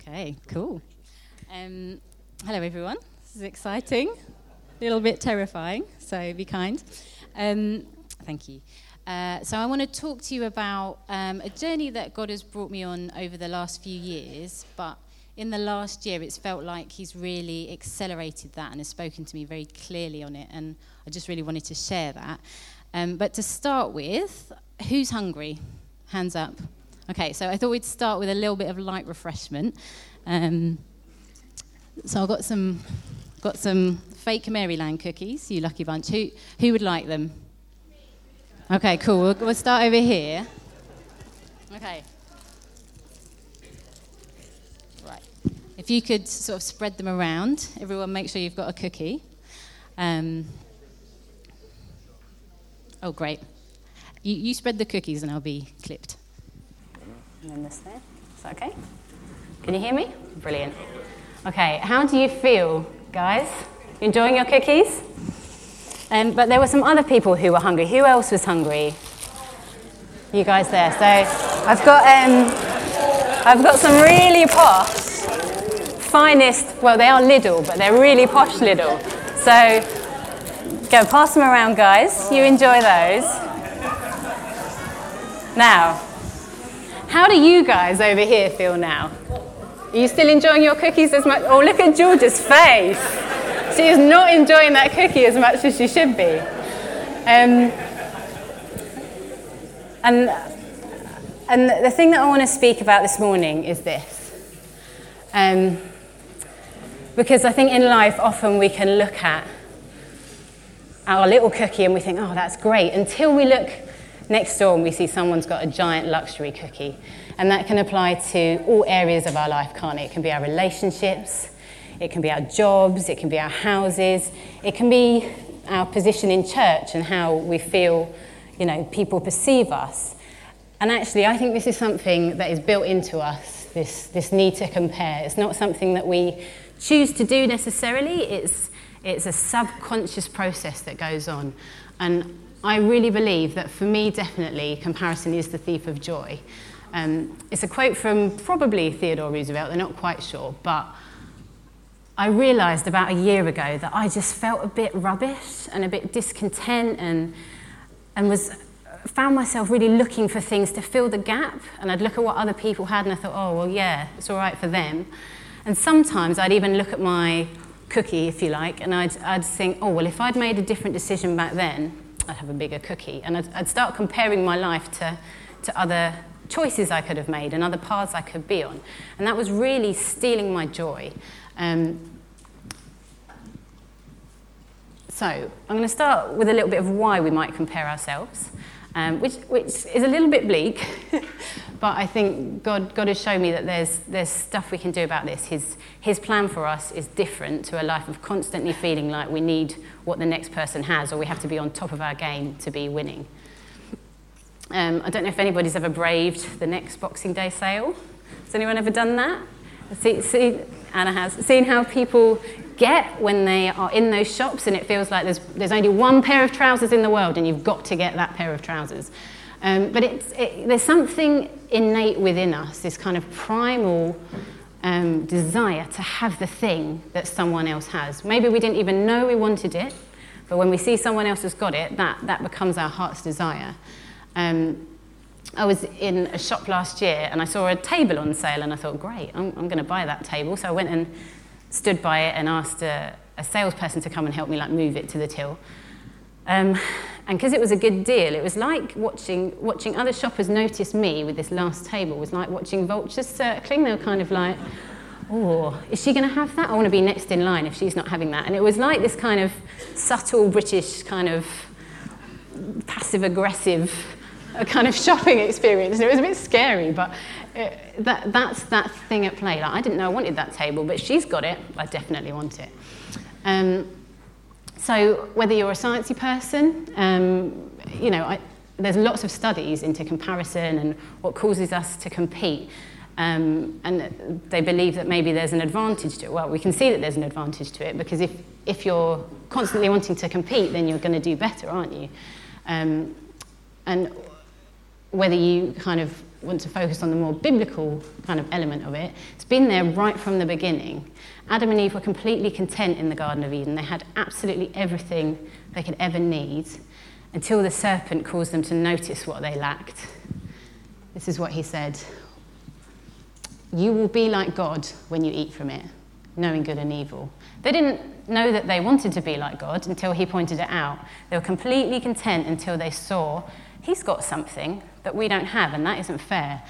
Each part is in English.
Okay, cool. Um, hello, everyone. This is exciting, a little bit terrifying, so be kind. Um, thank you. Uh, so, I want to talk to you about um, a journey that God has brought me on over the last few years, but in the last year, it's felt like He's really accelerated that and has spoken to me very clearly on it, and I just really wanted to share that. Um, but to start with, who's hungry? Hands up. Okay, so I thought we'd start with a little bit of light refreshment. Um, so I've got some, got some fake Maryland cookies, you lucky bunch. Who, who would like them? Okay, cool. We'll, we'll start over here. Okay. Right. If you could sort of spread them around, everyone make sure you've got a cookie. Um, oh, great. You, you spread the cookies and I'll be clipped. And then this there. Is that okay? Can you hear me? Brilliant. Okay, how do you feel, guys? Enjoying your cookies? Um, but there were some other people who were hungry. Who else was hungry? You guys there. So I've got, um, I've got some really posh, finest, well, they are Lidl, but they're really posh Lidl. So go pass them around, guys. You enjoy those. Now, how do you guys over here feel now? Are you still enjoying your cookies as much? Oh, look at George's face. She is not enjoying that cookie as much as she should be. Um, and, and the thing that I want to speak about this morning is this. Um, because I think in life, often we can look at our little cookie and we think, oh, that's great, until we look next door and we see someone's got a giant luxury cookie. And that can apply to all areas of our life, can't it? It can be our relationships, it can be our jobs, it can be our houses, it can be our position in church and how we feel, you know, people perceive us. And actually, I think this is something that is built into us, this, this need to compare. It's not something that we choose to do necessarily, it's, it's a subconscious process that goes on. And I really believe that for me, definitely, comparison is the thief of joy. Um, it's a quote from probably Theodore Roosevelt, they're not quite sure, but I realised about a year ago that I just felt a bit rubbish and a bit discontent and, and was, found myself really looking for things to fill the gap. And I'd look at what other people had and I thought, oh, well, yeah, it's all right for them. And sometimes I'd even look at my cookie, if you like, and I'd, I'd think, oh, well, if I'd made a different decision back then, I'd have a bigger cookie. And I'd, I'd start comparing my life to, to other choices I could have made and other paths I could be on. And that was really stealing my joy. Um, so I'm going to start with a little bit of why we might compare ourselves, um, which, which is a little bit bleak, but I think God, God has shown me that there's, there's stuff we can do about this. His, his plan for us is different to a life of constantly feeling like we need what the next person has or we have to be on top of our game to be winning. Um, I don't know if anybody's ever braved the next Boxing Day sale. Has anyone ever done that? See, see, Anna has. Seen how people get when they are in those shops and it feels like there's, there's only one pair of trousers in the world and you've got to get that pair of trousers. Um, but it, there's something innate within us, this kind of primal um, desire to have the thing that someone else has. Maybe we didn't even know we wanted it, but when we see someone else has got it, that, that becomes our heart's desire. Um, I was in a shop last year and I saw a table on sale and I thought, great, I'm, I'm going to buy that table. So I went and stood by it and asked a, a salesperson to come and help me like move it to the till. Um, and because it was a good deal, it was like watching, watching other shoppers notice me with this last table. Was like watching vultures circling. They were kind of like, oh, is she going to have that? I want to be next in line if she's not having that. And it was like this kind of subtle British kind of passive aggressive kind of shopping experience. And it was a bit scary, but it, that, that's that thing at play. Like, I didn't know I wanted that table, but she's got it. I definitely want it. Um, so whether you're a sciencey person, um, you know, I, there's lots of studies into comparison and what causes us to compete. Um, and they believe that maybe there's an advantage to it. Well, we can see that there's an advantage to it because if, if you're constantly wanting to compete, then you're going to do better, aren't you? Um, and whether you kind of want to focus on the more biblical kind of element of it, it's been there right from the beginning. Adam and Eve were completely content in the Garden of Eden. They had absolutely everything they could ever need until the serpent caused them to notice what they lacked. This is what he said You will be like God when you eat from it, knowing good and evil. They didn't know that they wanted to be like God until he pointed it out. They were completely content until they saw he's got something that we don't have, and that isn't fair.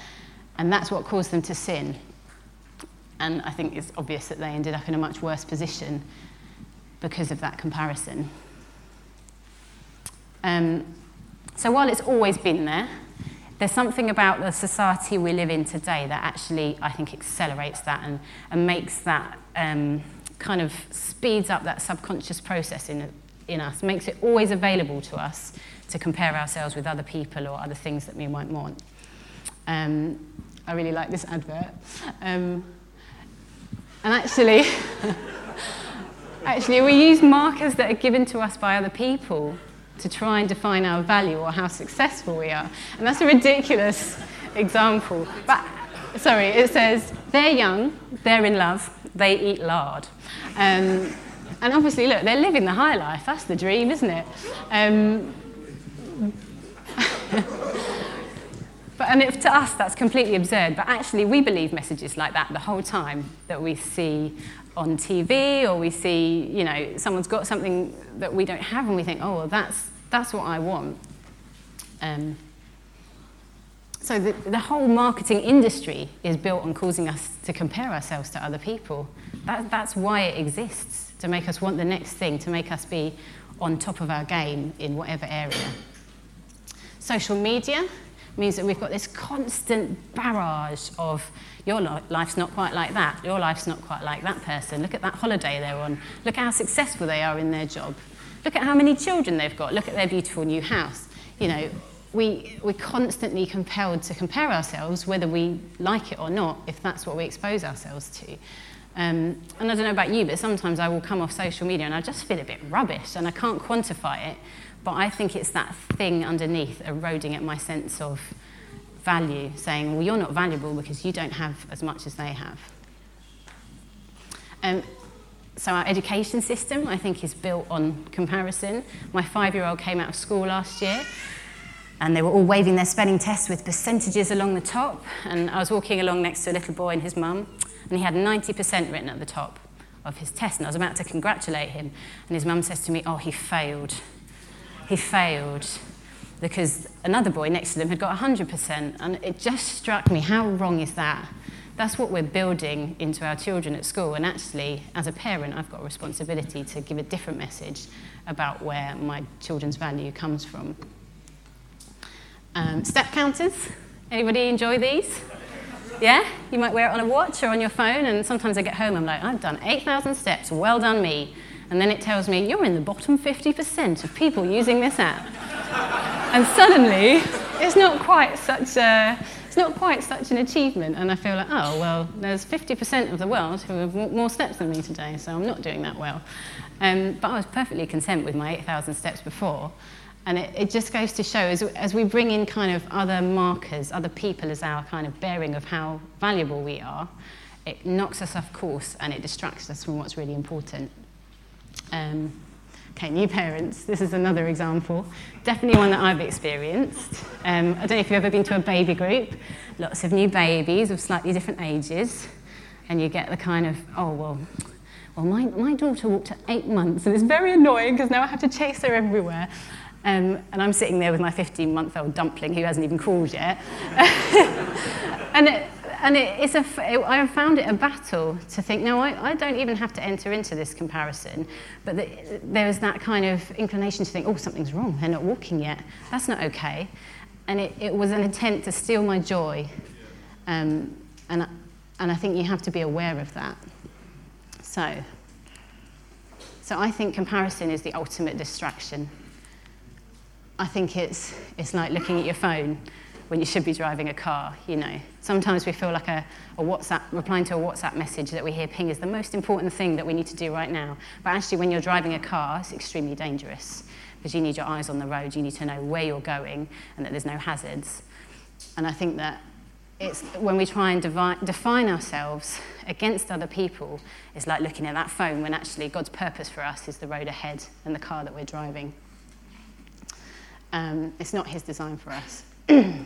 And that's what caused them to sin. And I think it's obvious that they ended up in a much worse position because of that comparison. Um, so while it's always been there, there's something about the society we live in today that actually, I think, accelerates that and, and makes that um, kind of speeds up that subconscious process in, in us, makes it always available to us to compare ourselves with other people or other things that we might want. Um, I really like this advert. Um, and actually, actually, we use markers that are given to us by other people to try and define our value or how successful we are. And that's a ridiculous example. But sorry, it says they're young, they're in love, they eat lard. Um, and obviously, look, they're living the high life. That's the dream, isn't it? Um, but and if, to us, that's completely absurd. But actually, we believe messages like that the whole time that we see on TV or we see, you know, someone's got something that we don't have and we think, oh, well, that's, that's what I want. Um, so the, the whole marketing industry is built on causing us to compare ourselves to other people. That, that's why it exists, to make us want the next thing, to make us be on top of our game in whatever area. Social media means that we've got this constant barrage of your life's not quite like that, your life's not quite like that person. Look at that holiday they're on. Look how successful they are in their job. Look at how many children they've got. Look at their beautiful new house. You know, we, we're constantly compelled to compare ourselves, whether we like it or not, if that's what we expose ourselves to. Um, and I don't know about you, but sometimes I will come off social media and I just feel a bit rubbish and I can't quantify it. But I think it's that thing underneath eroding at my sense of value, saying, well, you're not valuable because you don't have as much as they have. Um, so our education system, I think, is built on comparison. My five-year-old came out of school last year and they were all waving their spelling tests with percentages along the top. And I was walking along next to a little boy and his mum, and he had 90% written at the top of his test. And I was about to congratulate him, and his mum says to me, Oh, he failed. He failed. Because another boy next to them had got 100%. And it just struck me how wrong is that? That's what we're building into our children at school. And actually, as a parent, I've got a responsibility to give a different message about where my children's value comes from. Um, step counters. Anybody enjoy these? Yeah? You might wear it on a watch or on your phone, and sometimes I get home, I'm like, I've done 8,000 steps, well done me. And then it tells me, you're in the bottom 50% of people using this app. and suddenly, it's not quite such a, it's not quite such an achievement. And I feel like, oh, well, there's 50% of the world who have more steps than me today, so I'm not doing that well. Um, but I was perfectly content with my 8,000 steps before. And it, it just goes to show, as, as we bring in kind of other markers, other people as our kind of bearing of how valuable we are, it knocks us off course and it distracts us from what's really important. Um, okay, new parents, this is another example. Definitely one that I've experienced. Um, I don't know if you've ever been to a baby group, lots of new babies of slightly different ages, and you get the kind of, oh, well, well my, my daughter walked at eight months, and it's very annoying because now I have to chase her everywhere. Um, and I'm sitting there with my 15 month old dumpling who hasn't even crawled yet. and it, and it, it's a, it, I found it a battle to think, no, I, I don't even have to enter into this comparison. But the, there was that kind of inclination to think, oh, something's wrong. They're not walking yet. That's not okay. And it, it was an attempt to steal my joy. Um, and, and I think you have to be aware of that. So, so I think comparison is the ultimate distraction. I think it's, it's like looking at your phone when you should be driving a car, you know. Sometimes we feel like a, a WhatsApp, replying to a WhatsApp message that we hear ping is the most important thing that we need to do right now. But actually, when you're driving a car, it's extremely dangerous because you need your eyes on the road, you need to know where you're going and that there's no hazards. And I think that it's when we try and devi- define ourselves against other people, it's like looking at that phone when actually God's purpose for us is the road ahead and the car that we're driving. Um, it's not His design for us.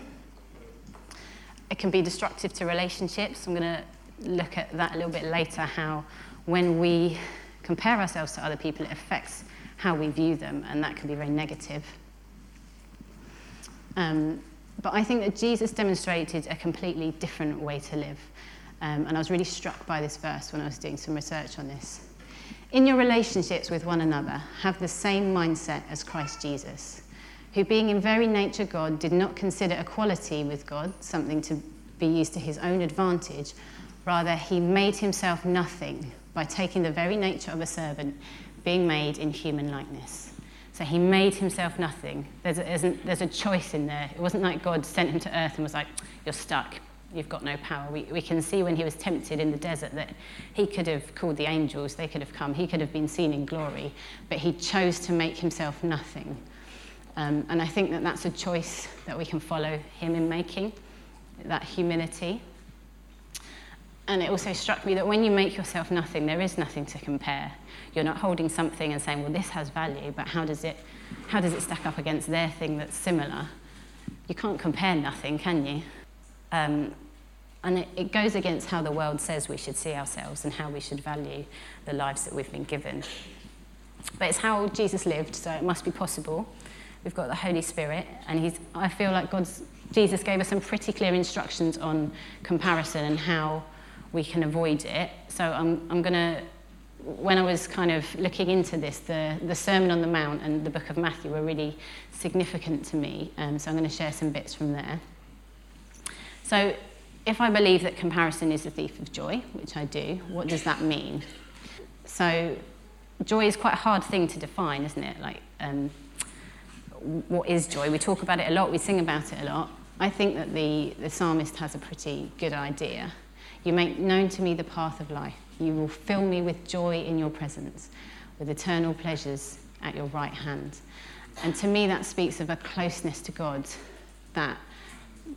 it can be destructive to relationships. I'm going to look at that a little bit later how when we compare ourselves to other people, it affects how we view them, and that can be very negative. Um, but I think that Jesus demonstrated a completely different way to live. Um, and I was really struck by this verse when I was doing some research on this. In your relationships with one another, have the same mindset as Christ Jesus, who, being in very nature God, did not consider equality with God something to be used to his own advantage. Rather, he made himself nothing by taking the very nature of a servant, being made in human likeness. So he made himself nothing. There's a, there's, there's a, choice in there. It wasn't like God sent him to earth and was like, You're stuck. You've got no power. We, we can see when he was tempted in the desert that he could have called the angels, they could have come, he could have been seen in glory, but he chose to make himself nothing. Um, and I think that that's a choice that we can follow him in making, that humility. And it also struck me that when you make yourself nothing, there is nothing to compare. You're not holding something and saying, well, this has value, but how does it, how does it stack up against their thing that's similar? You can't compare nothing, can you? Um, and it, it goes against how the world says we should see ourselves and how we should value the lives that we've been given. But it's how Jesus lived, so it must be possible. We've got the Holy Spirit, and he's, I feel like God's, Jesus gave us some pretty clear instructions on comparison and how we can avoid it. So I'm, I'm going to, when I was kind of looking into this, the, the Sermon on the Mount and the book of Matthew were really significant to me. Um, so I'm going to share some bits from there. So if I believe that comparison is the thief of joy, which I do, what does that mean? So joy is quite a hard thing to define, isn't it? Like, um, what is joy? We talk about it a lot, we sing about it a lot. I think that the, the psalmist has a pretty good idea. You make known to me the path of life. You will fill me with joy in your presence, with eternal pleasures at your right hand. And to me, that speaks of a closeness to God that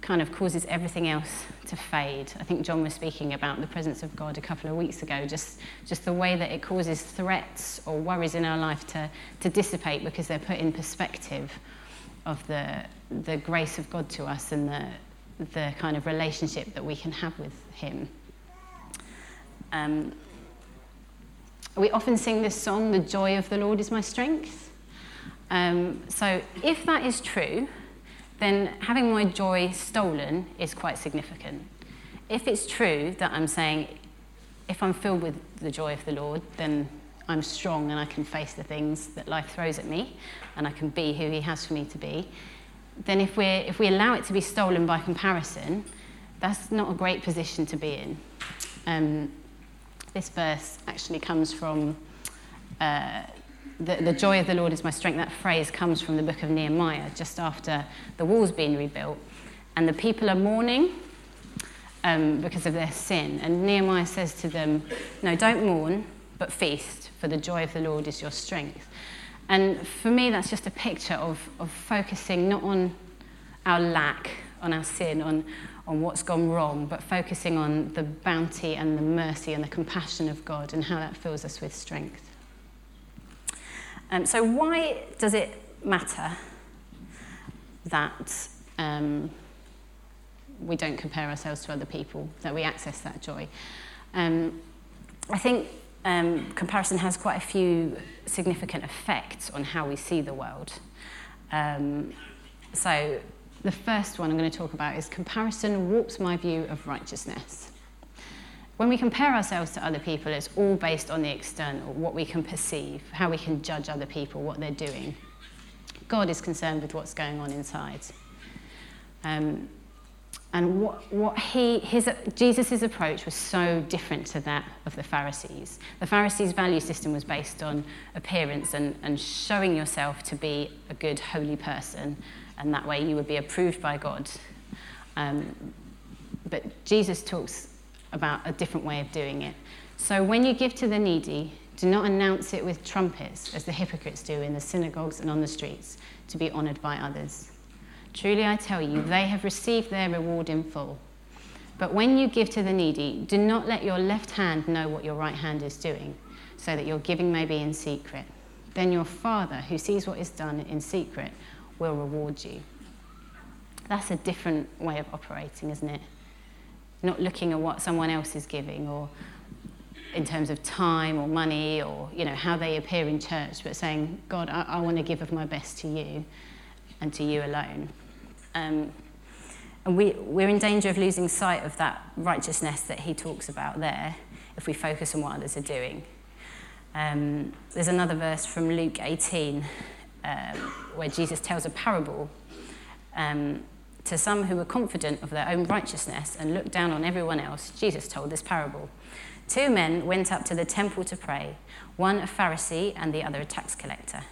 kind of causes everything else to fade. I think John was speaking about the presence of God a couple of weeks ago, just, just the way that it causes threats or worries in our life to, to dissipate because they're put in perspective of the, the grace of God to us and the, the kind of relationship that we can have with Him. Um, we often sing this song, The Joy of the Lord is My Strength. Um, so, if that is true, then having my joy stolen is quite significant. If it's true that I'm saying, if I'm filled with the joy of the Lord, then I'm strong and I can face the things that life throws at me and I can be who He has for me to be, then if, we if we allow it to be stolen by comparison, that's not a great position to be in. Um, this verse actually comes from uh, the, the joy of the Lord is my strength. That phrase comes from the book of Nehemiah, just after the wall's been rebuilt. And the people are mourning um, because of their sin. And Nehemiah says to them, No, don't mourn, but feast, for the joy of the Lord is your strength. And for me, that's just a picture of, of focusing not on our lack, on our sin, on, on what's gone wrong, but focusing on the bounty and the mercy and the compassion of God and how that fills us with strength. Um, so, why does it matter that um, we don't compare ourselves to other people, that we access that joy? Um, I think um, comparison has quite a few significant effects on how we see the world. Um, so, the first one I'm going to talk about is comparison warps my view of righteousness. When we compare ourselves to other people, it's all based on the external, what we can perceive, how we can judge other people, what they're doing. God is concerned with what's going on inside. Um, and what, what he, his, Jesus' approach was so different to that of the Pharisees. The Pharisees' value system was based on appearance and, and showing yourself to be a good, holy person, and that way you would be approved by God. Um, but Jesus talks about a different way of doing it. So when you give to the needy, do not announce it with trumpets, as the hypocrites do in the synagogues and on the streets, to be honoured by others. Truly I tell you, they have received their reward in full. But when you give to the needy, do not let your left hand know what your right hand is doing, so that your giving may be in secret. Then your Father, who sees what is done in secret, will reward you. That's a different way of operating, isn't it? Not looking at what someone else is giving or in terms of time or money or you know how they appear in church, but saying, God, I, I want to give of my best to you and to you alone. Um, and we, we're in danger of losing sight of that righteousness that he talks about there if we focus on what others are doing. Um, there's another verse from Luke 18 um, where Jesus tells a parable um, to some who were confident of their own righteousness and looked down on everyone else. Jesus told this parable. Two men went up to the temple to pray, one a Pharisee and the other a tax collector.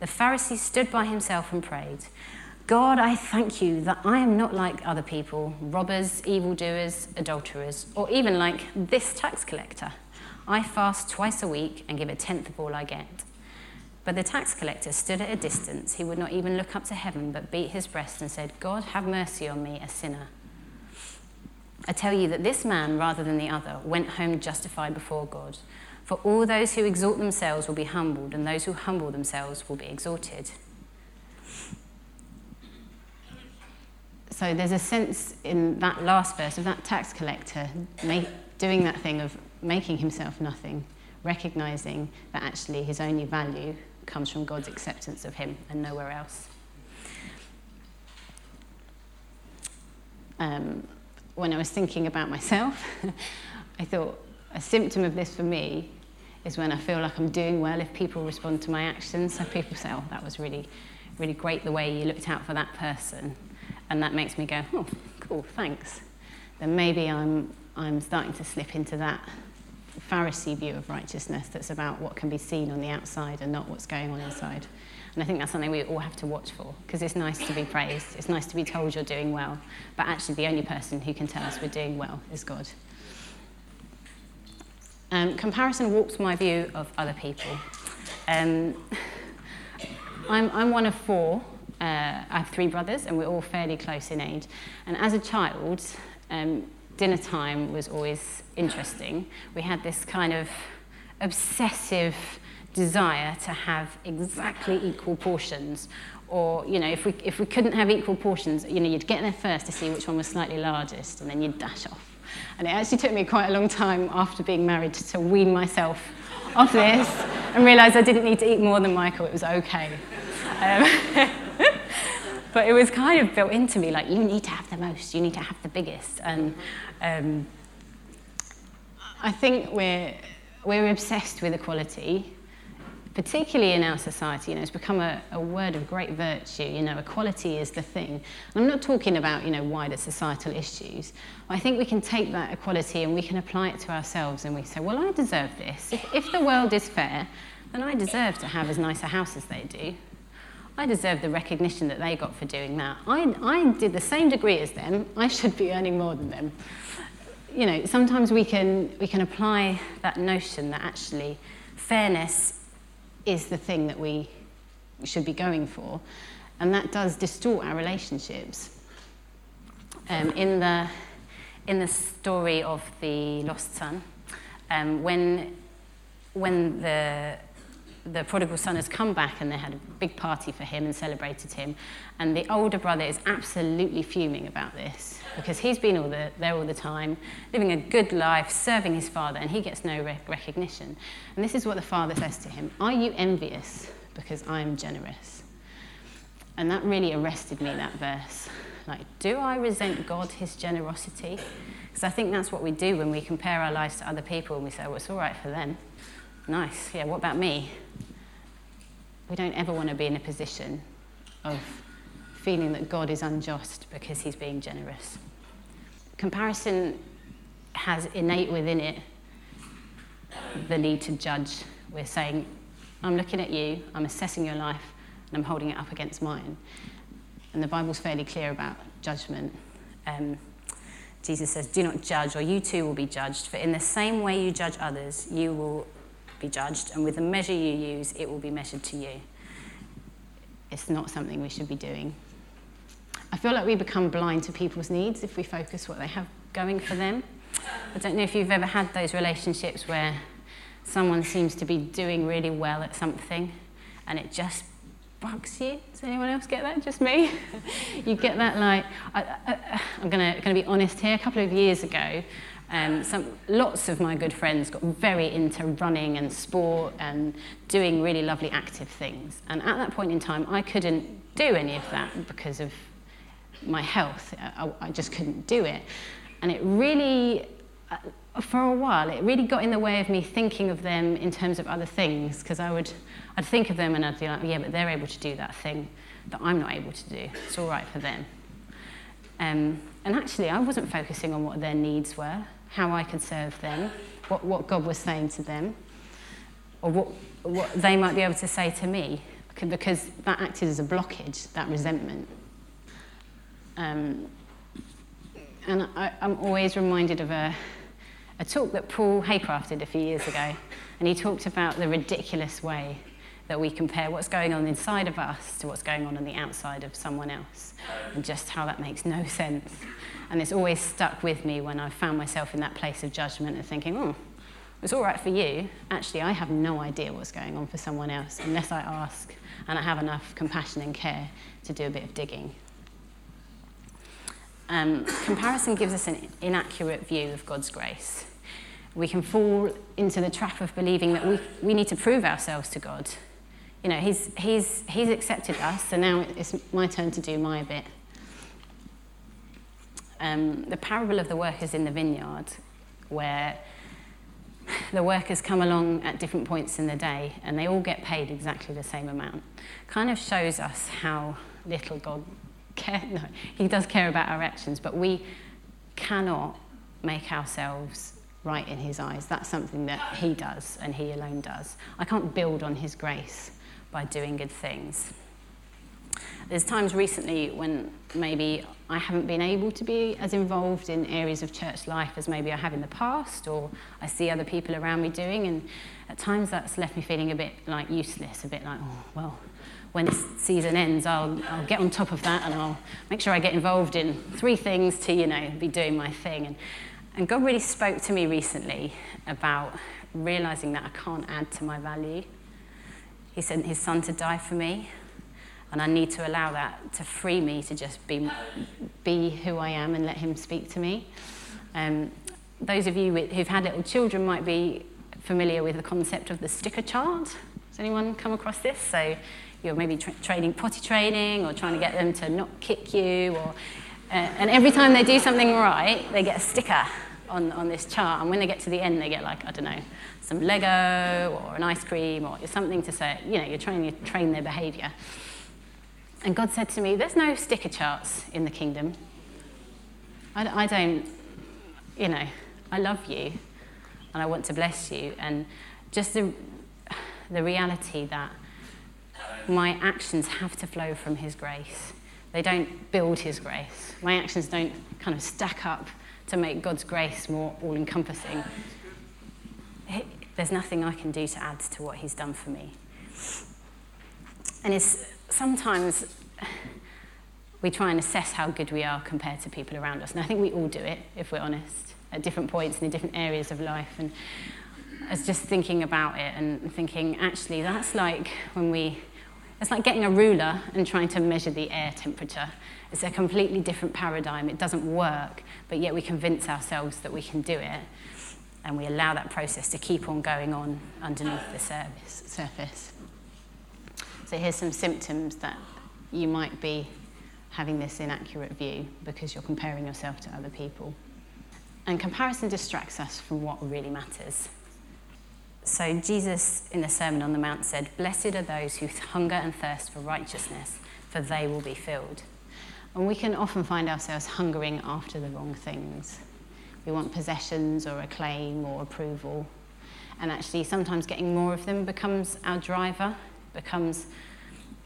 The Pharisee stood by himself and prayed, God, I thank you that I am not like other people, robbers, evildoers, adulterers, or even like this tax collector. I fast twice a week and give a tenth of all I get. But the tax collector stood at a distance. He would not even look up to heaven, but beat his breast and said, God, have mercy on me, a sinner. I tell you that this man, rather than the other, went home justified before God. For all those who exalt themselves will be humbled, and those who humble themselves will be exalted. So there's a sense in that last verse of that tax collector doing that thing of making himself nothing, recognizing that actually his only value comes from God's acceptance of him and nowhere else. Um, when I was thinking about myself, I thought a symptom of this for me is when I feel like I'm doing well if people respond to my actions. So people say, oh, that was really, really great the way you looked out for that person. And that makes me go, oh, cool, thanks. Then maybe I'm, I'm starting to slip into that Pharisee view of righteousness that's about what can be seen on the outside and not what's going on inside. And I think that's something we all have to watch for because it's nice to be praised, it's nice to be told you're doing well, but actually, the only person who can tell us we're doing well is God. Um, comparison warps my view of other people. Um, I'm, I'm one of four. Uh, I have three brothers, and we're all fairly close in age. And as a child, um, dinner time was always interesting. We had this kind of obsessive desire to have exactly equal portions. Or, you know, if we, if we couldn't have equal portions, you know, you'd get there first to see which one was slightly largest, and then you'd dash off. And it actually took me quite a long time after being married to, wean myself off this and realise I didn't need to eat more than Michael, it was okay. Um, but it was kind of built into me like, you need to have the most, you need to have the biggest. And um, I think we're, we're obsessed with equality particularly in our society, you know, it's become a, a word of great virtue. You know, equality is the thing. I'm not talking about, you know, wider societal issues. I think we can take that equality and we can apply it to ourselves and we say, well, I deserve this. If, if the world is fair, then I deserve to have as nice a house as they do. I deserve the recognition that they got for doing that. I, I did the same degree as them. I should be earning more than them. You know, sometimes we can, we can apply that notion that actually fairness is the thing that we should be going for. And that does distort our relationships. Um, in, the, in the story of the lost son, um, when, when the, the prodigal son has come back and they had a big party for him and celebrated him, and the older brother is absolutely fuming about this because he's been all the, there all the time, living a good life, serving his father, and he gets no re- recognition. And this is what the father says to him Are you envious because I am generous? And that really arrested me, that verse. Like, do I resent God, his generosity? Because I think that's what we do when we compare our lives to other people and we say, well, it's all right for them. Nice. Yeah, what about me? We don't ever want to be in a position of feeling that God is unjust because he's being generous. Comparison has innate within it the need to judge. We're saying, I'm looking at you, I'm assessing your life, and I'm holding it up against mine. And the Bible's fairly clear about judgment. Um, Jesus says, Do not judge, or you too will be judged. For in the same way you judge others, you will be judged, and with the measure you use, it will be measured to you. It's not something we should be doing. I feel like we become blind to people's needs if we focus what they have, going for them. I don't know if you've ever had those relationships where someone seems to be doing really well at something and it just bugs you. Does anyone else get that? Just me? you get that like, I, am going to be honest here, a couple of years ago, um, some, lots of my good friends got very into running and sport and doing really lovely active things. And at that point in time, I couldn't do any of that because of my health. I, I just couldn't do it. And it really, uh, for a while, it really got in the way of me thinking of them in terms of other things because I would, I'd think of them and I'd be like, yeah, but they're able to do that thing that I'm not able to do. It's all right for them. Um, and actually, I wasn't focusing on what their needs were how I could serve them, what, what God was saying to them, or what, what they might be able to say to me, because that acted as a blockage, that resentment. Um, and I, I'm always reminded of a, a talk that Paul Haycraft did a few years ago, and he talked about the ridiculous way that we compare what's going on inside of us to what's going on on the outside of someone else, and just how that makes no sense. And it's always stuck with me when I've found myself in that place of judgment and thinking, oh, it's all right for you. Actually, I have no idea what's going on for someone else unless I ask and I have enough compassion and care to do a bit of digging. Um, comparison gives us an inaccurate view of God's grace. We can fall into the trap of believing that we, we need to prove ourselves to God. You know, he's, he's, he's accepted us, so now it's my turn to do my bit um, the parable of the workers in the vineyard, where the workers come along at different points in the day and they all get paid exactly the same amount, kind of shows us how little God cares. No, He does care about our actions, but we cannot make ourselves right in His eyes. That's something that He does and He alone does. I can't build on His grace by doing good things. There's times recently when maybe I haven't been able to be as involved in areas of church life as maybe I have in the past, or I see other people around me doing, and at times that's left me feeling a bit like useless, a bit like, oh, well, when this season ends, I'll, I'll get on top of that and I'll make sure I get involved in three things to, you know, be doing my thing. And, and God really spoke to me recently about realizing that I can't add to my value. He sent his son to die for me, and I need to allow that to free me to just be, be who I am and let Him speak to me. Um, those of you who've had little children might be familiar with the concept of the sticker chart. Has anyone come across this? So you're maybe tra- training potty training or trying to get them to not kick you, or, uh, and every time they do something right, they get a sticker on, on this chart. And when they get to the end, they get like, I don't know, some Lego or an ice cream or something to say, you know, you're trying to train their behavior. And God said to me, There's no sticker charts in the kingdom. I, I don't, you know, I love you and I want to bless you. And just the, the reality that my actions have to flow from His grace. They don't build His grace. My actions don't kind of stack up to make God's grace more all encompassing. There's nothing I can do to add to what He's done for me. And it's sometimes we try and assess how good we are compared to people around us. And I think we all do it, if we're honest, at different points and in different areas of life. And I was just thinking about it and thinking, actually, that's like when we, it's like getting a ruler and trying to measure the air temperature. It's a completely different paradigm. It doesn't work, but yet we convince ourselves that we can do it. And we allow that process to keep on going on underneath the surface. surface. So here's some symptoms that you might be having this inaccurate view because you're comparing yourself to other people. And comparison distracts us from what really matters. So Jesus in the Sermon on the Mount said, Blessed are those who hunger and thirst for righteousness, for they will be filled. And we can often find ourselves hungering after the wrong things. We want possessions or acclaim or approval. And actually, sometimes getting more of them becomes our driver becomes,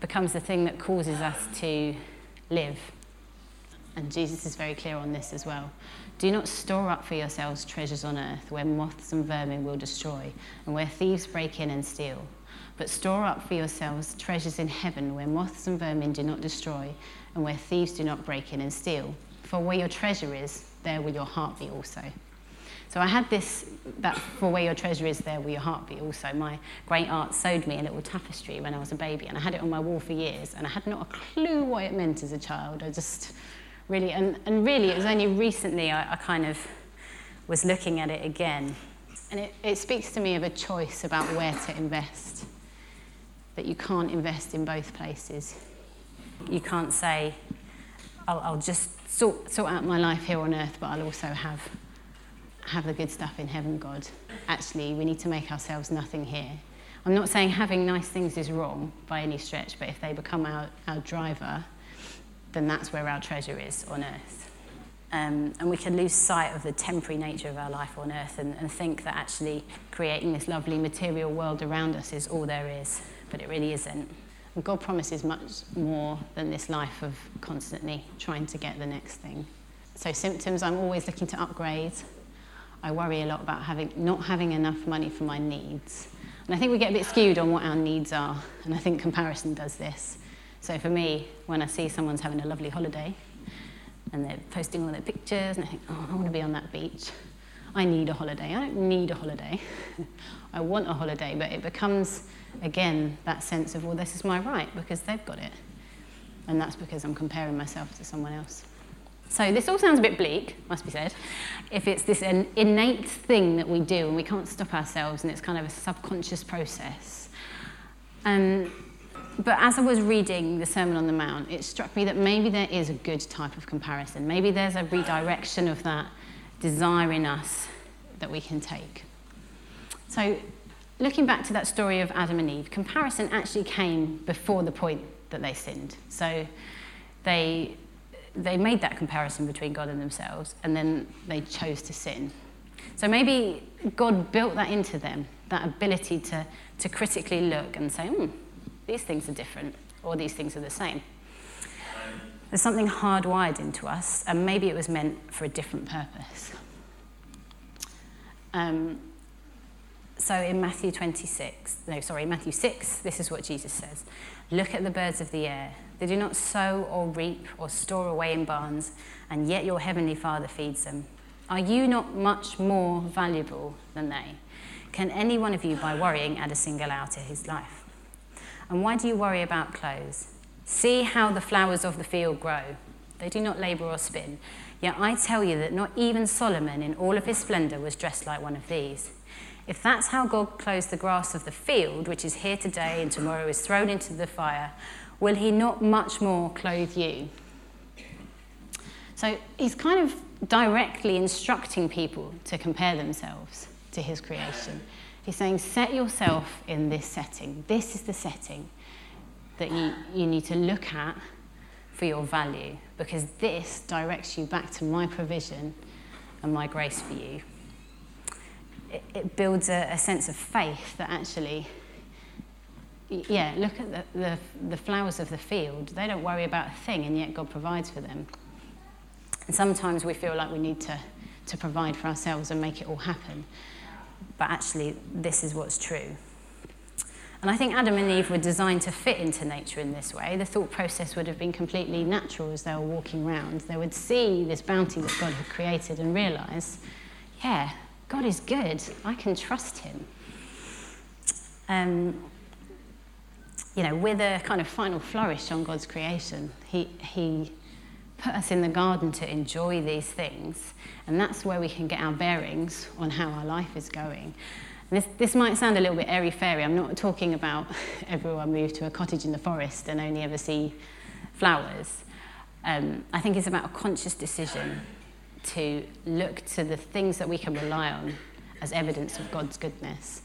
becomes the thing that causes us to live. And Jesus is very clear on this as well. Do not store up for yourselves treasures on earth where moths and vermin will destroy and where thieves break in and steal. But store up for yourselves treasures in heaven where moths and vermin do not destroy and where thieves do not break in and steal. For where your treasure is, there will your heart be also. So I had this, that for where your treasure is, there will your heart be also. My great aunt sewed me a little tapestry when I was a baby, and I had it on my wall for years, and I had not a clue what it meant as a child. I just really, and, and really, it was only recently I, I kind of was looking at it again. And it, it speaks to me of a choice about where to invest. That you can't invest in both places. You can't say, I'll, I'll just sort, sort out my life here on earth, but I'll also have have the good stuff in heaven, God. Actually, we need to make ourselves nothing here. I'm not saying having nice things is wrong by any stretch, but if they become our, our driver, then that's where our treasure is on earth. Um, and we can lose sight of the temporary nature of our life on earth and, and think that actually creating this lovely material world around us is all there is, but it really isn't. And God promises much more than this life of constantly trying to get the next thing. So, symptoms, I'm always looking to upgrade. I worry a lot about having, not having enough money for my needs. And I think we get a bit skewed on what our needs are, and I think comparison does this. So for me, when I see someone's having a lovely holiday and they're posting all their pictures, and I think, oh, I want to be on that beach. I need a holiday. I don't need a holiday. I want a holiday, but it becomes, again, that sense of, well, this is my right because they've got it. And that's because I'm comparing myself to someone else. So this all sounds a bit bleak, must be said, if it's this an innate thing that we do and we can't stop ourselves and it's kind of a subconscious process. Um, but as I was reading the Sermon on the Mount, it struck me that maybe there is a good type of comparison. Maybe there's a redirection of that desire in us that we can take. So, looking back to that story of Adam and Eve, comparison actually came before the point that they sinned. So, they they made that comparison between God and themselves, and then they chose to sin. So maybe God built that into them, that ability to, to critically look and say, hmm, these things are different, or these things are the same. There's something hardwired into us, and maybe it was meant for a different purpose. Um, so in Matthew 26, no, sorry, Matthew 6, this is what Jesus says Look at the birds of the air. They do not sow or reap or store away in barns, and yet your heavenly Father feeds them. Are you not much more valuable than they? Can any one of you, by worrying, add a single hour to his life? And why do you worry about clothes? See how the flowers of the field grow. They do not labor or spin. Yet I tell you that not even Solomon, in all of his splendor, was dressed like one of these. If that's how God clothes the grass of the field, which is here today and tomorrow is thrown into the fire, will he not much more clothe you? So he's kind of directly instructing people to compare themselves to his creation. He's saying, set yourself in this setting. This is the setting that you, you need to look at for your value because this directs you back to my provision and my grace for you. It, it builds a, a sense of faith that actually yeah, look at the, the, the, flowers of the field. They don't worry about a thing, and yet God provides for them. And sometimes we feel like we need to, to provide for ourselves and make it all happen. But actually, this is what's true. And I think Adam and Eve were designed to fit into nature in this way. The thought process would have been completely natural as they were walking around. They would see this bounty that God had created and realize, yeah, God is good. I can trust him. Um, you know, with a kind of final flourish on God's creation, he, he put us in the garden to enjoy these things. And that's where we can get our bearings on how our life is going. This, this might sound a little bit airy fairy. I'm not talking about everyone move to a cottage in the forest and only ever see flowers. Um, I think it's about a conscious decision to look to the things that we can rely on as evidence of God's goodness.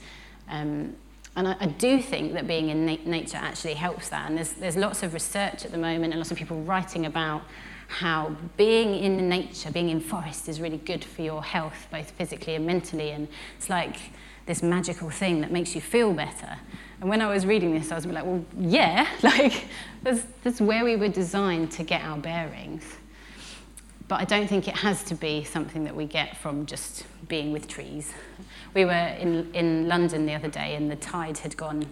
Um, and I, I, do think that being in na- nature actually helps that. And there's, there's lots of research at the moment and lots of people writing about how being in nature, being in forest, is really good for your health, both physically and mentally. And it's like this magical thing that makes you feel better. And when I was reading this, I was like, well, yeah, like that's, that's where we were designed to get our bearings. But I don't think it has to be something that we get from just being with trees. We were in, in London the other day and the tide had gone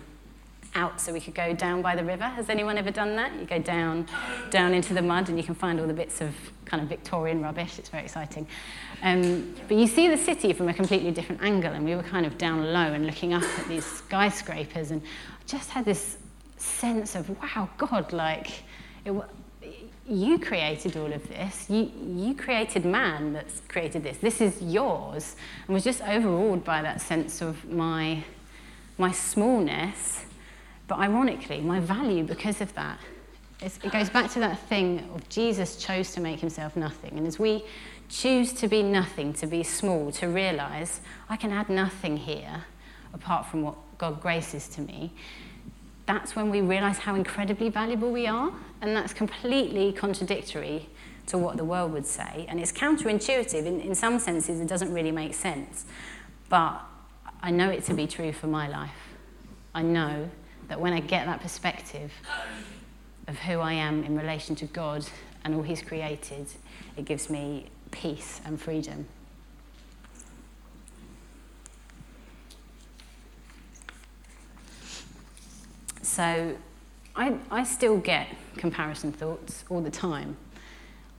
out so we could go down by the river. Has anyone ever done that? You go down, down into the mud and you can find all the bits of kind of Victorian rubbish. It's very exciting. Um, but you see the city from a completely different angle, and we were kind of down low and looking up at these skyscrapers, and I just had this sense of, wow, God, like, it, you created all of this. You, you created man that's created this. This is yours. And was just overawed by that sense of my, my smallness, but ironically, my value because of that. It's, it goes back to that thing of Jesus chose to make himself nothing. And as we choose to be nothing, to be small, to realize I can add nothing here apart from what God graces to me, that's when we realize how incredibly valuable we are. And that's completely contradictory to what the world would say. And it's counterintuitive. In, in some senses, it doesn't really make sense. But I know it to be true for my life. I know that when I get that perspective of who I am in relation to God and all He's created, it gives me peace and freedom. So I, I still get comparison thoughts all the time,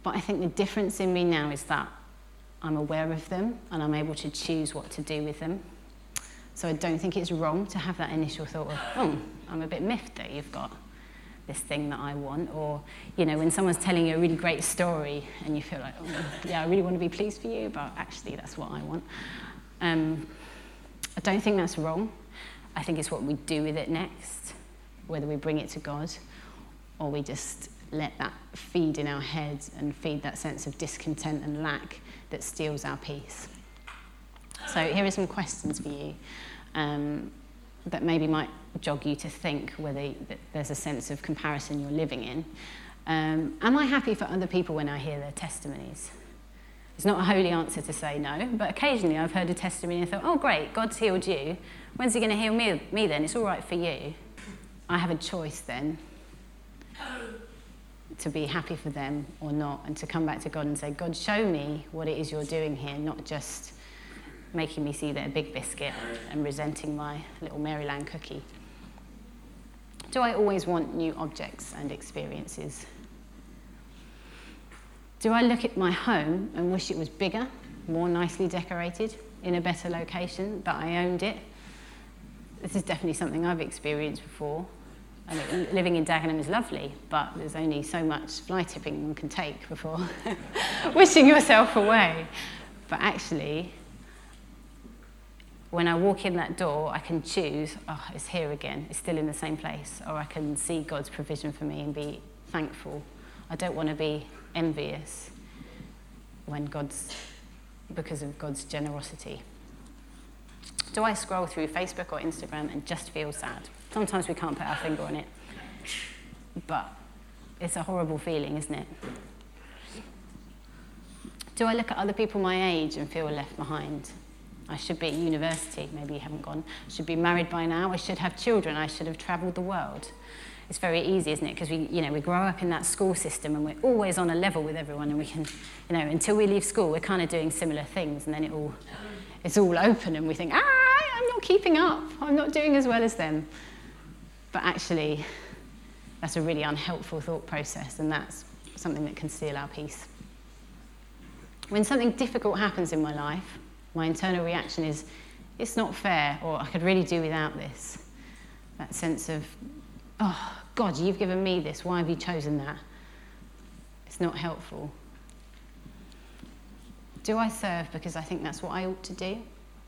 but I think the difference in me now is that I'm aware of them and I'm able to choose what to do with them. So I don't think it's wrong to have that initial thought of, oh, I'm a bit miffed that you've got this thing that I want. Or, you know, when someone's telling you a really great story and you feel like, oh, yeah, I really want to be pleased for you, but actually that's what I want. Um, I don't think that's wrong. I think it's what we do with it next, whether we bring it to God or we just let that feed in our heads and feed that sense of discontent and lack that steals our peace. So here are some questions for you um, that maybe might jog you to think whether there's a sense of comparison you're living in. Um, am I happy for other people when I hear their testimonies? It's not a holy answer to say no, but occasionally I've heard a testimony and thought, oh, great, God's healed you. When's he going to heal me, me then? It's all right for you. I have a choice then to be happy for them or not, and to come back to God and say, God, show me what it is you're doing here, not just making me see their big biscuit and resenting my little Maryland cookie. Do I always want new objects and experiences? Do I look at my home and wish it was bigger, more nicely decorated, in a better location, that I owned it? This is definitely something I've experienced before. I mean, living in Dagenham is lovely, but there's only so much fly tipping one can take before wishing yourself away. But actually, when I walk in that door, I can choose, oh, it's here again, it's still in the same place, or I can see God's provision for me and be thankful. I don't want to be envious when God's, because of God's generosity. Do I scroll through Facebook or Instagram and just feel sad? Sometimes we can't put our finger on it, but it's a horrible feeling, isn't it? Do I look at other people my age and feel left behind? I should be at university, maybe you haven't gone. I should be married by now. I should have children. I should have travelled the world. It's very easy, isn't it? Because we, you know, we grow up in that school system and we're always on a level with everyone and we can, you know, until we leave school, we're kind of doing similar things and then it all, it's all open and we think, ah, I'm not keeping up. I'm not doing as well as them. But actually, that's a really unhelpful thought process and that's something that can steal our peace. When something difficult happens in my life, my internal reaction is, it's not fair, or I could really do without this. That sense of, oh, God, you've given me this. Why have you chosen that? It's not helpful. Do I serve because I think that's what I ought to do?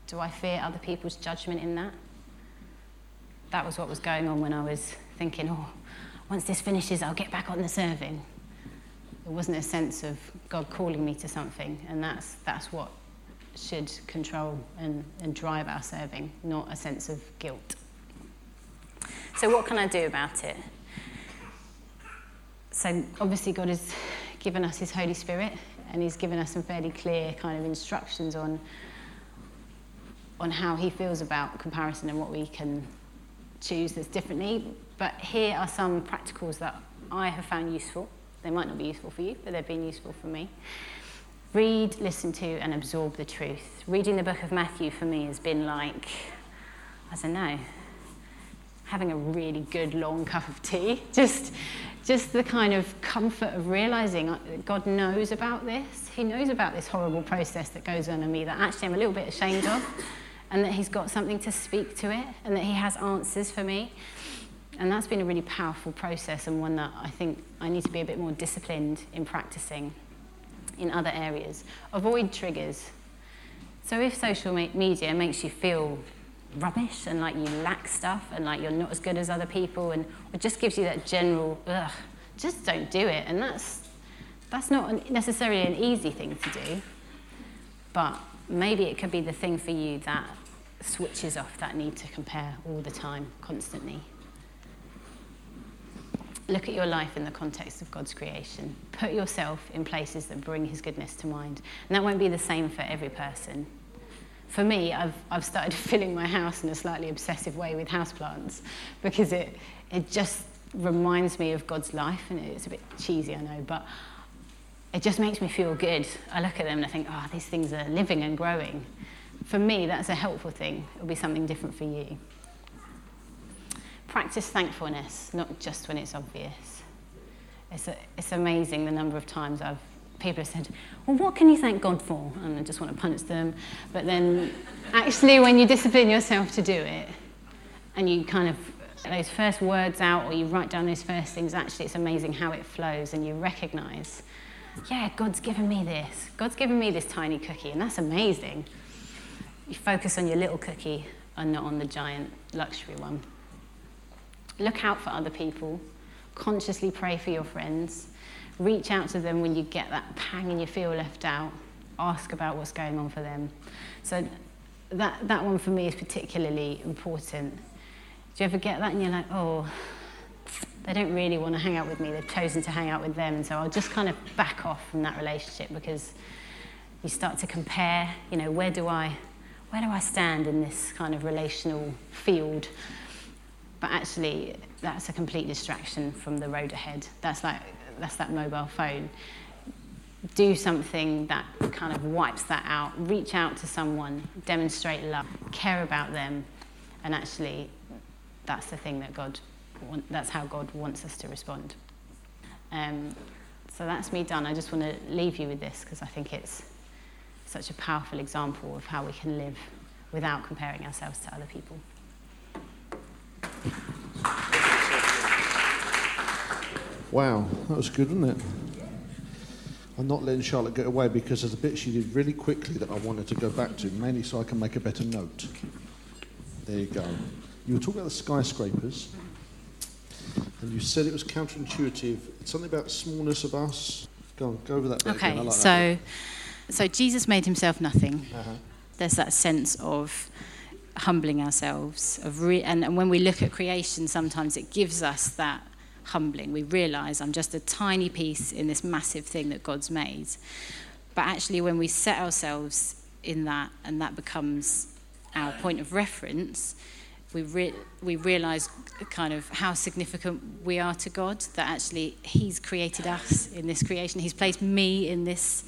Do I fear other people's judgment in that? That was what was going on when I was thinking, oh, once this finishes, I'll get back on the serving. There wasn't a sense of God calling me to something, and that's, that's what should control and, and drive our serving, not a sense of guilt. So, what can I do about it? So, obviously, God has given us His Holy Spirit, and He's given us some fairly clear kind of instructions on, on how He feels about comparison and what we can choose that's differently. But here are some practicals that I have found useful. They might not be useful for you, but they've been useful for me. Read, listen to, and absorb the truth. Reading the book of Matthew for me has been like, I don't know, having a really good long cup of tea. Just, just the kind of comfort of realizing uh, God knows about this. He knows about this horrible process that goes on in me that actually I'm a little bit ashamed of, and that He's got something to speak to it, and that He has answers for me. And that's been a really powerful process, and one that I think I need to be a bit more disciplined in practicing in other areas. Avoid triggers. So if social media makes you feel rubbish and like you lack stuff and like you're not as good as other people and it just gives you that general ugh, just don't do it and that's that's not necessarily an easy thing to do but maybe it could be the thing for you that switches off that need to compare all the time constantly look at your life in the context of God's creation put yourself in places that bring his goodness to mind and that won't be the same for every person for me, I've, I've started filling my house in a slightly obsessive way with houseplants because it, it just reminds me of God's life. And it's a bit cheesy, I know, but it just makes me feel good. I look at them and I think, oh, these things are living and growing. For me, that's a helpful thing. It'll be something different for you. Practice thankfulness, not just when it's obvious. It's, a, it's amazing the number of times I've people have said, well, what can you thank God for? And I just want to punch them. But then actually, when you discipline yourself to do it, and you kind of those first words out, or you write down those first things, actually, it's amazing how it flows, and you recognize, yeah, God's given me this. God's given me this tiny cookie, and that's amazing. You focus on your little cookie and not on the giant luxury one. Look out for other people. Consciously pray for your friends reach out to them when you get that pang and you feel left out. Ask about what's going on for them. So that, that one for me is particularly important. Do you ever get that and you're like, oh, they don't really want to hang out with me. They've chosen to hang out with them. So I'll just kind of back off from that relationship because you start to compare, you know, where do I, where do I stand in this kind of relational field? But actually, that's a complete distraction from the road ahead. That's like that's that mobile phone. Do something that kind of wipes that out. Reach out to someone, demonstrate love, care about them, and actually, that's the thing that God, that's how God wants us to respond. Um, so that's me done. I just want to leave you with this because I think it's such a powerful example of how we can live without comparing ourselves to other people. Wow, that was good, wasn't it? I'm not letting Charlotte get away because there's a bit she did really quickly that I wanted to go back to, mainly so I can make a better note. There you go. You were talking about the skyscrapers, and you said it was counterintuitive. It's something about smallness of us. Go on, go over that. Okay, like so, that so Jesus made himself nothing. Uh-huh. There's that sense of humbling ourselves, of re- and, and when we look at creation, sometimes it gives us that humbling. We realize I'm just a tiny piece in this massive thing that God's made. But actually, when we set ourselves in that and that becomes our point of reference, we, re- we realize kind of how significant we are to God, that actually He's created us in this creation. He's placed me in this,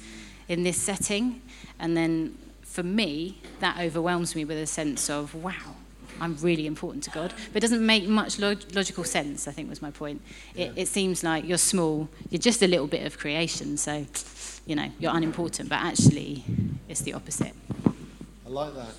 in this setting. And then for me, that overwhelms me with a sense of, wow, I'm really important to God. But it doesn't make much log- logical sense, I think was my point. It, yeah. it seems like you're small, you're just a little bit of creation, so, you know, you're unimportant, but actually it's the opposite. I like that.